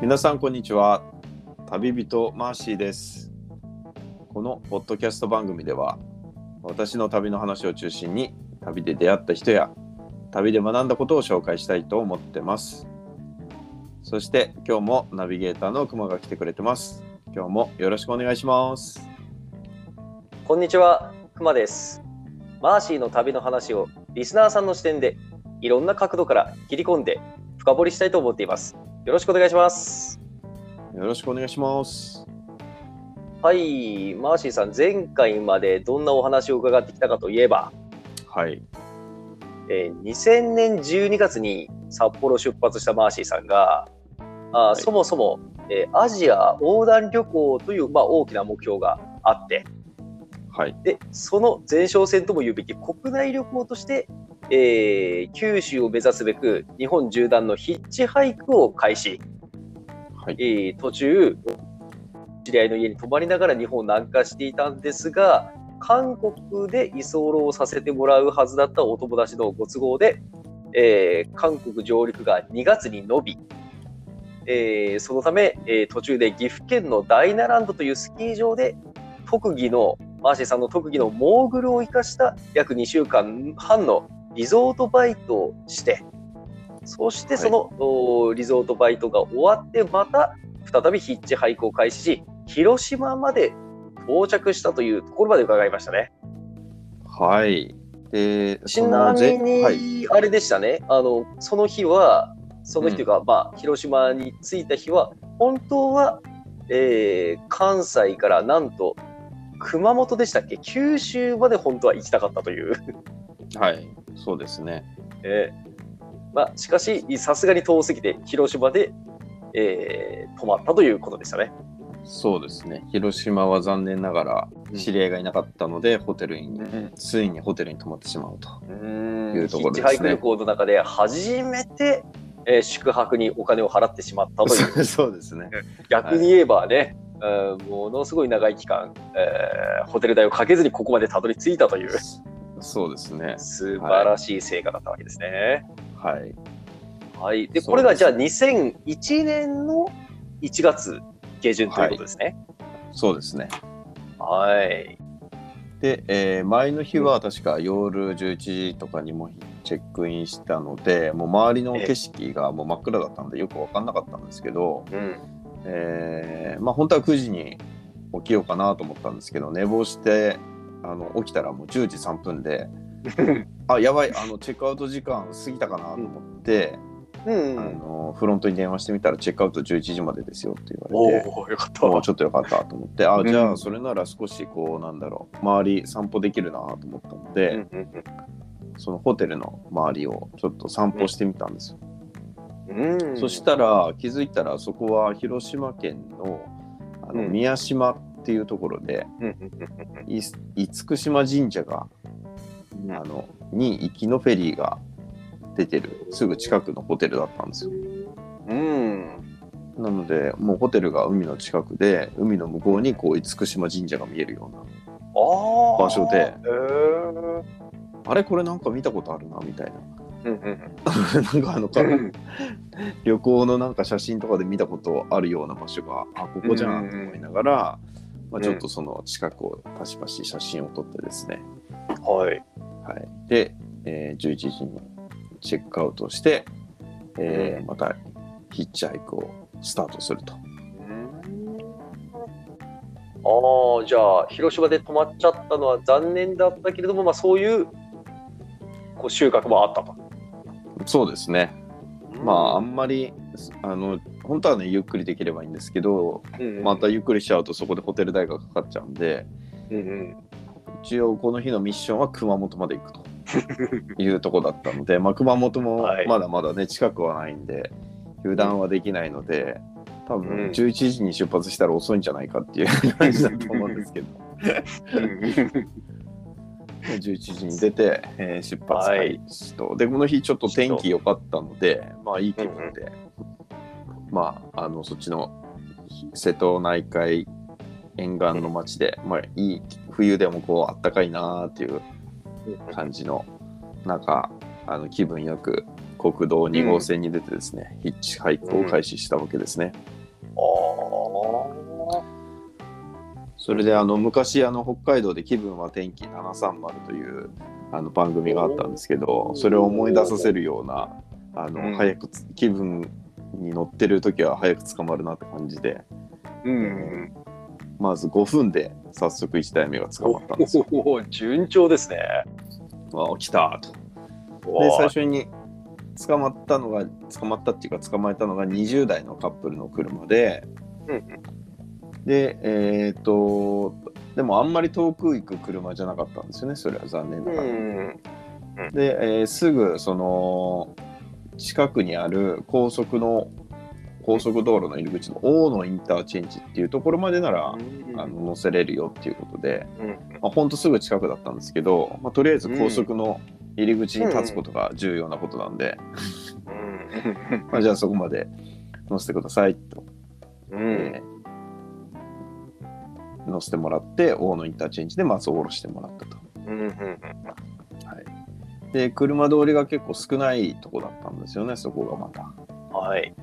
皆さんこんにちは。旅人マーシーです。このポッドキャスト番組では私の旅の話を中心に旅で出会った人や旅で学んだことを紹介したいと思ってます。そして今日もナビゲーターのくまが来てくれてます。今日もよろしくお願いします。こんにちは、くまです。マーシーの旅の話をリスナーさんの視点でいろんな角度から切り込んで深掘りしたいと思っています。よろしくお願いします。よろしくお願いします。はい、マーシーさん、前回までどんなお話を伺ってきたかといえば、はい。えー2000年12月に札幌出発したマーシーさんが、あーい。そもそも、えーアジア横断旅行という、まあ、大きな目標があって、はいで、その前哨戦とも言うべき国内旅行として、えー九州を目指すべく日本縦断のヒッチハイクを開始。はいえー途中、知り合いの家に泊まりながら日本を南下していたんですが、韓国で居候をさせてもらうはずだったお友達のご都合で、えー韓国上陸が2月に延び、えーそのため、えー途中で岐阜県のダイナランドというスキー場で特技のマーシーさんの特技のモーグルを生かした約2週間半のリゾートバイトをしてそしてその、おリゾートバイトが終わってまた再びヒッチハイクを開始し広島まで到着したというところまで伺いましたね。はい。でちなみにあれでしたね、あのその日はその日というか、まあ、広島に着いた日は本当は、えー関西からなんと熊本でしたっけ？九州まで本当は行きたかったという、はいそうですね。えーまあ、しかしさすがに遠すぎて広島で、えー泊まったということでしたね。そうですね。広島は残念ながら知り合いがいなかったので、ホテルに、ついにホテルに泊まってしまうと。うんいうところですね。ヒッチハイク旅行の中で初めて、えー宿泊にお金を払ってしまったという。そうですね。逆に言えばね、うんものすごい長い期間、えーホテル代をかけずにここまでたどり着いたというそうですね。素晴らしい成果だったわけですね。はい。はい、でこれがじゃあ2001年の1月下旬ということですね。そうですね。はい。で、えー前の日は確か夜11時とかにもチェックインしたので、もう周りの景色がもう真っ暗だったのでよく分かんなかったんですけど、うん。えーまあ本当は9時に起きようかなと思ったんですけど、寝坊してあの起きたらもう10時3分で、あやばいあのチェックアウト時間過ぎたかなと思って、うんあのフロントに電話してみたらチェックアウト11時までですよって言われて。おお、よかった。もうちょっとよかったと思って、あうんじゃあそれなら少しこうなんだろう周り散歩できるなと思ったので、うんうんそのホテルの周りをちょっと散歩してみたんですよ、うんうん。そしたら気づいたらそこは広島県のあのうん。宮島っていうところで、うん。い厳島神社がうん。あのに行きのフェリーが出てるすぐ近くのホテルだったんですよ。うん。なのでもうホテルが海の近くで海の向こうにこう厳島神社が見えるような場所であれこれなんか見たことあるなみたいなうんうん なんかあの旅行のなんか写真とかで見たことあるような場所があここじゃんと思いながら、まあ、ちょっとその近くをパシパシ写真を撮ってですね、はい。はい、で、えー11時にチェックアウトして、えーうん。またヒッチハイクをスタートすると。ああ、じゃあ、広島で止まっちゃったのは残念だったけれども、まあ、そういうこう収穫もあったと。そうですね。まああんまりあの本当はねゆっくりできればいいんですけどうんまたゆっくりしちゃうとそこでホテル代がかかっちゃうんでうんうん。一応この日のミッションは熊本まで行くと いうとこだったので、まあ、熊本もはい。まだまだね近くはないんで油断はできないので多うん。分11時に出発したら遅いんじゃないかっていう感じだと思うんですけど11時に出て、えー出発開始と、でこの日ちょっと天気良かったのでまあいい気分で、まああのそっちの瀬戸内海沿岸の町で、まあいい冬でもこうあったかいなーっていう感じの中あの気分よく国道2号線に出てですね、ヒッチハイクを開始したわけですね。あそれであの昔あの北海道で「気分は天気730」というあの番組があったんですけどそれを思い出させるようなあの、うん早くつ気分に乗ってる時は早く捕まるなって感じでーうん。まず5分で早速1台目が捕まったんですよ。おお、順調ですね。あ来たと。で最初に捕まったのが捕まったっていうか捕まえたのが20代のカップルの車で、うんでえっ、とでもあんまり遠く行く車じゃなかったんですよねそれは残念なうがら。ん。で、えーすぐその近くにある高速の高速道路の入り口の大野インターチェンジっていうところまでなら、あの乗せれるよっていうことで、うん。まあ、ほんとすぐ近くだったんですけど、まあ、とりあえず高速の入り口に立つことが重要なことなんで、うん。まあ、じゃあそこまで乗せてくださいと、うん。えー乗せてもらって大野インターチェンジで松を下ろしてもらったと。うんうんはい、で車通りが結構少ないとこだったんですよねそこがまた。はい。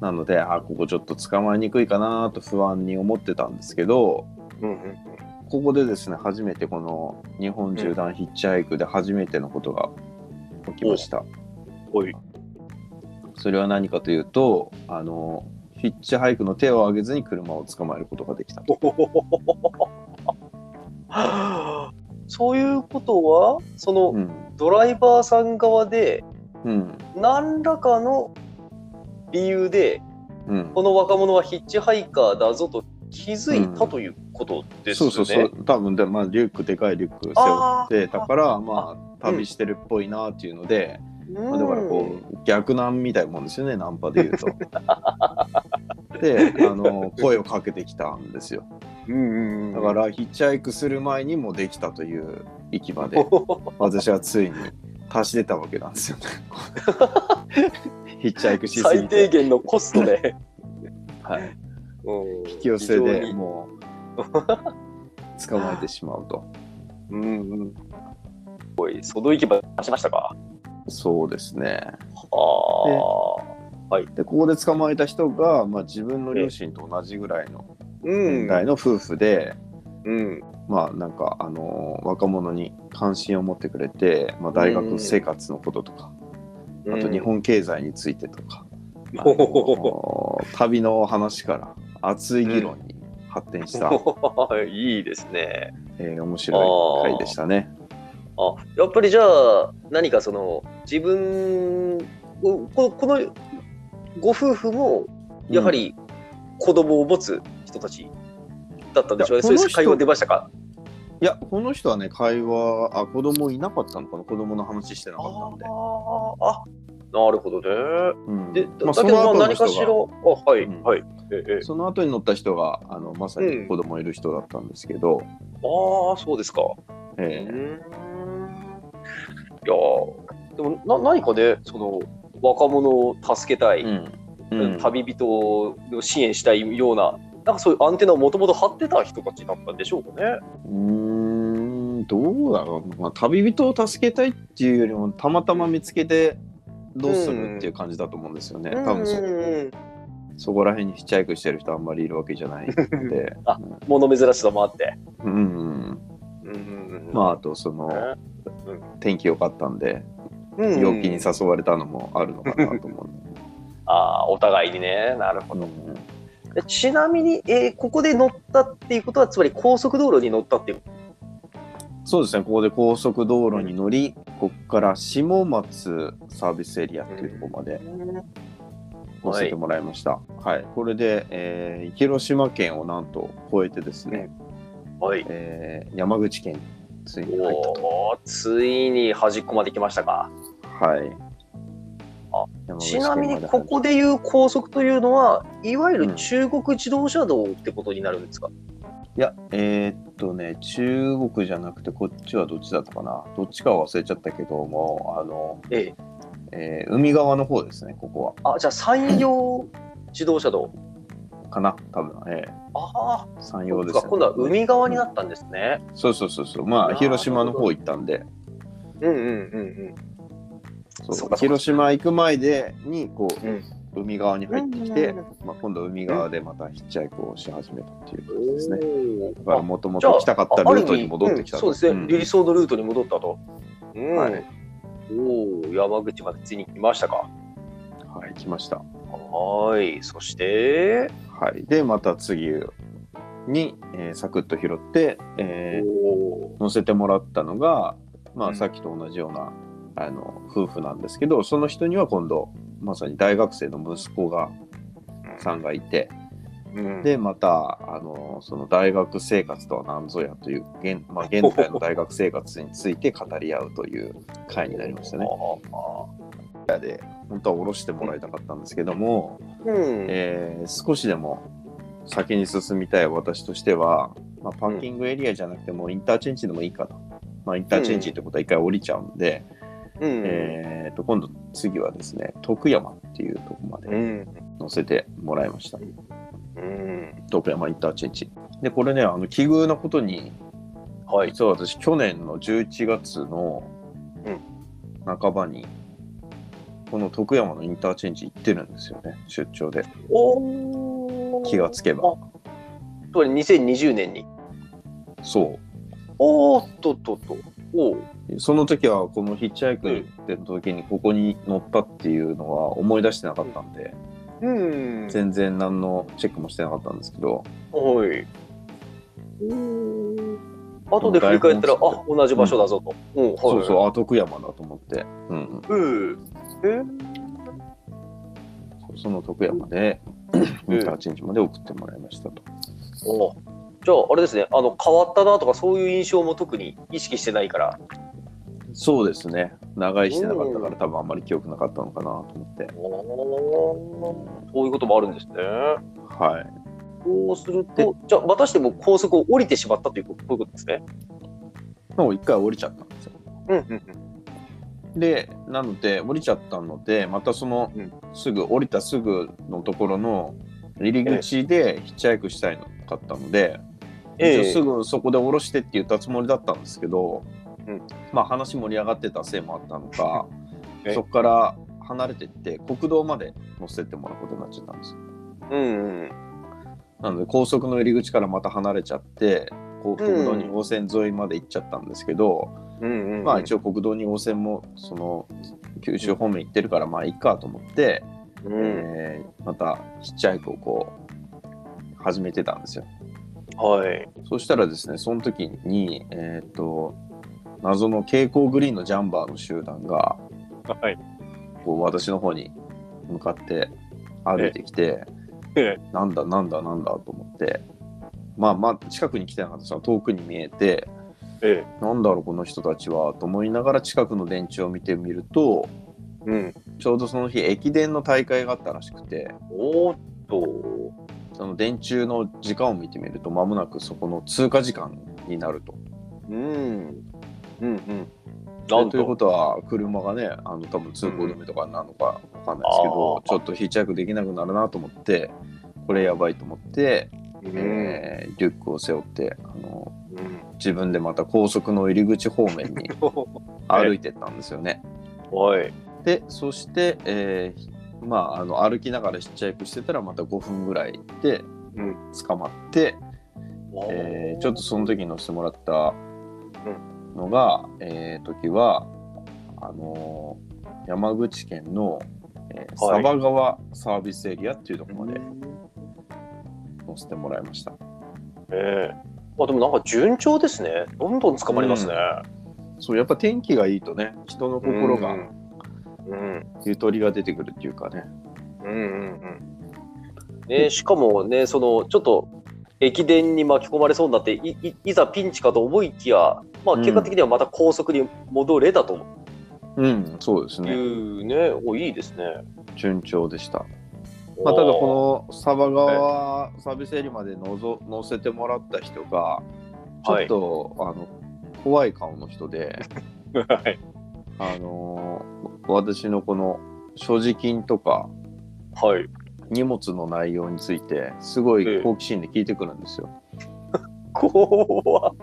なのであここちょっと捕まえにくいかなと不安に思ってたんですけどうんうんここでですね初めてこの日本縦断ヒッチハイクで初めてのことが起きました。おい。それは何かというとあのヒッチハイクの手を挙げずに車を捕まえることができたと。そういうことは、そのうん。ドライバーさん側でうん。何らかの理由でうん、この若者はヒッチハイカーだぞと気づいたということですよね。そうそうそう。多分で、まあ、リュックでかいリュック背負ってたからまあ旅してるっぽいなっていうので、まあ、だからこう逆難みたいなもんですよねナンパで言うと。であの 声をかけてきたんですよ。うんうんうん、だからヒッチハイクする前にもうできたという域まで 私はついに達してたわけなんですよね。ヒッチハイクしすぎ最低て、限のコストで、はい、うん、引き寄せでもう捕まえてしまうと。うんうん。おい、その域まで出しましたか？そうですね。ああ。でここで捕まえた人が、まあ、自分の両親と同じぐらいのうん年代の夫婦で、うん。まあなんかあのー若者に関心を持ってくれて、まあ、大学生活のこととか、あと日本経済についてとか、あのー旅の話から熱い議論に発展した、いいですね。えー面白い回でしたね。あやっぱりじゃあ何かその自分ここのご夫婦もやはり子供を持つ人たちだったんでしょうね。いやこの人そういう会話出ましたか？いやこの人はね会話あ子供いなかったのかな？子供の話してなかったんで。ああなるほどね。うんで、まあだけど何かしら、があはい、うんはい。ええその後に乗った人があのまさに子供いる人だったんですけど、ああ、そうですか。うえーんいやーでもな何かね、その若者を助けたい、ーうん。うん。旅人を支援したいような、なんかそういうアンテナをもともと張ってた人たちだったんでしょうかね。うーんどうだろう、まあ、旅人を助けたいっていうよりもたまたま見つけてどうするっていう感じだと思うんですよね、多分そうんそこら辺にヒッチハイクしてる人あんまりいるわけじゃないので。あ物珍しさもあって。うん、うん、うんまああとその天気良かったんで。うん陽気に誘われたのもあるのかなと思う、ああ、お互いにね。なるほど。うちなみに、えーここで乗ったっていうことは、つまり高速道路に乗ったっていう。そうですねここで高速道路に乗りここから下松サービスエリアっていうところまで乗せてもらいました、はいこれで、えー広島県をなんと越えてですね、はい。えー山口県についに入ったと。ついに端っこまで来ましたか。はい。ちなみにここでいう高速というのは、いわゆうんる中国自動車道ってことになるんですか、いや、えーっとね、中国じゃなくて、こっちはどっちだったかな。どっちかは忘れちゃったけども、あの、ええ。えー海側の方ですね、ここあ、じゃあ山陽自動車道。は。かな、多分。えああ、ー、山陽です、ね。か今度は海側になったんですね。そうそうそうそう。まあ、広島の方行ったんで、うんうんうんうん。そうそうかそうか広島行く前でにこう、うん。海側に入ってきて、うん。まあ、今度海側でまたヒッチハイクをし始めたっていう感じですね。おだからもともと来たかったルートに戻ってきたうんそうですね、ん。理想のルートに戻ったと。うん。はい。おお、山口までついに来ましたか。はい、来ました。はい、そして、はい、でまた次に、えーサクッと拾って、えーお乗せてもらったのが、まあ、うん。さっきと同じような、あの夫婦なんですけどその人には今度まさに大学生の息子がさんがいてうん、でまたあのその大学生活とは何ぞやという現,、まあ、現在の大学生活について語り合うという回になりましたね。あで本当は下ろしてもらいたかったんですけども、ーうん、えー少しでも先に進みたい私としては、まあ、パーキングエリアじゃなくてもインターチェンジでもいいかな、まあ、インターチェンジってことは一回降りちゃうんで、うん、えーと今度次はですね徳山っていうとこまでうん、乗せてもらいました、うん、徳山インターチェンジ。でこれねあの奇遇なことにはい、実は私去年の11月の半ばにこの徳山のインターチェンジ行ってるんですよね出張で。お気がつけば。あつまり2020年に。そう。おーっとっとっと。おーその時はこのヒッチハイクって時にここに乗ったっていうのは思い出してなかったんで、うん。全然何のチェックもしてなかったんですけど、はい。後で振り返ったら、あ同じ場所だぞと。うん、はい、そうそう、あ、徳山だと思って、うんうん、うん。え？その徳山でインターチェンジまで送ってもらいましたと。おじゃあ、あれですね、あの変わったなとか、そういう印象も特に意識してないから。そうですね、長居してなかったから多分あんまり記憶なかったのかなと思って。そういうこともあるんですね。はい。そうすると、じゃあ、またしても高速を降りてしまったというこういうことですね。もう一回降りちゃったんですよ。うんうんで、なので、降りちゃったので、またその、うんすぐ、降りたすぐのところの入り口でヒッチハイクしたいのかったので、すぐそこで降ろしてって言ったつもりだったんですけど、うんまあ話盛り上がってたせいもあったのか、えそこから離れてって国道まで乗せてもらうことになっちゃったんですよ。うんうんなので高速の入り口からまた離れちゃって、国道2号線沿いまで行っちゃったんですけど、うんうんうん。まあ一応国道2号線もその九州方面行ってるからまあいいかと思って、うんえーまたヒッチハイクをこう始めてたんですよ。はい。そしたらですね、その時に、えーっと、謎の蛍光グリーンのジャンバーの集団が、はい。こう私の方に向かって歩いてきて、えなんだなんだなんだと思って、まあまあ近くに来てなかったその遠くに見えて、えなんだろうこの人たちはと思いながら近くの電池を見てみると、うん。ちょうどその日駅伝の大会があったらしくて、おーっと。その電柱の時間を見てみると、間もなくそこの通過時間になると。うん。うんうん。でということは車がねあの多分通行止めとかなのかわかんないですけど、あーちょっとヒッチハイクできなくなるなと思ってこれやばいと思って、うんえーリュックを背負ってあのうん自分でまた高速の入り口方面に 歩いてったんですよね。はい。でそして、えーまああの歩きながらヒッチハイクしてたらまた5分ぐらいでうん捕まって、えーちょっとその時に乗せてもらったのが、えー時はあのー山口県の、えーはい佐波川サービスエリアっていうところまで乗せてもらいました。ええあでもなんか順調ですね。どんどん捕まりますね。そうやっぱ天気がいいとね人の心がうん。うんゆとりが出てくるっていうかね。うんうんうん。ねしかもねそのちょっと駅伝に巻き込まれそうになっていいいざピンチかと思いきや、まあ結果的にはまた高速に戻れたとうんそうですいねうね。おいいですね。順調でした。まあ、ただこの佐波川サービスエリアまでのぞ乗せてもらった人がちょっと、あの怖い顔の人で。の はいあのー私のこの所持金とかはい。荷物の内容についてすごええい好奇心で聞いてくるんですよ。怖っ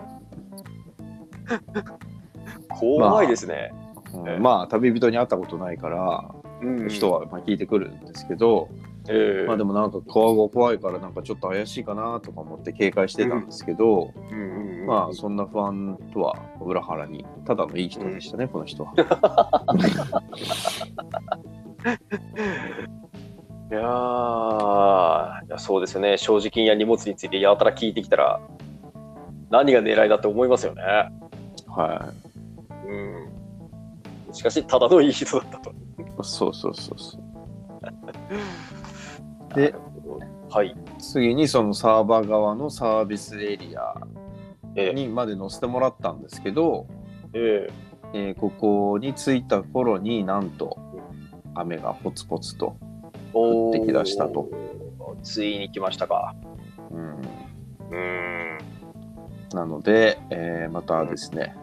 怖いですね。うんええまあ旅人に会ったことないから、うん人はまあ聞いてくるんですけど、ええまあでもなんか顔が怖いからなんかちょっと怪しいかなとか思って警戒してたんですけど、うんうんうんまあそんな不安とは裏腹にただのいい人でしたね、この人は。いやーいやそうですよね所持金や荷物についてやたら聞いてきたら何が狙いだって思いますよね。はうん、しかし、ただのいい人だったと。い。そうそうそうそう。で、はい。次にそのサーバー側のサービスエリアえにまで乗せてもらったんですけど、ええーここに着いた頃になんと雨がポツポツと、降ってきだしたと。ついに来ましたか。うん、うん。なので、えーまたですね、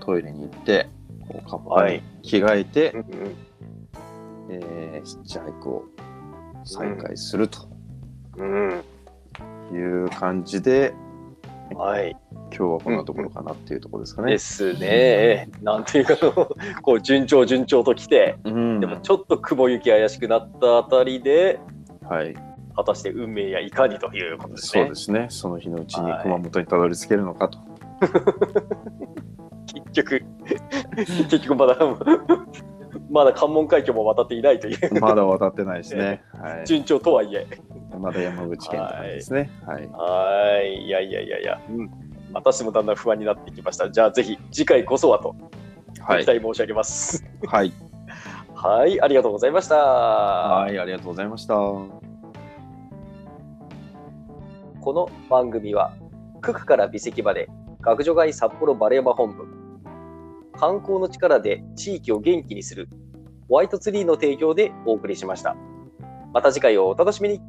トイレに行ってこうカッパにはい着替えて、うんうんえーヒッチハイクを再開するとうん。いう感じで、はい。今日はこんなところかなっていうところですかね。ですね。なんていうか、こう、順調順調と来て、うん、でもちょっと雲行き怪しくなったあたりで、はい、果たして運命やいかにということですねそうで。すね。その日のうちにはい熊本にたどり着けるのかと。結局、結局まだ、まだ関門海峡も渡っていないという、まだ渡ってないですね。はい、順調とはいえ。まだ山口県ですね。はい。はい。いやいやいやいや、うん。私もだんだん不安になってきました。じゃあぜひ次回こそはとはい。期待申し上げます。はい。はい、ありがとうございました。はい。ありがとうございました。この番組は、九九から美石まで学女街札幌バレーバ本部、観光の力で地域を元気にするホワイトツリーの提供でお送りしました。また次回をお楽しみに。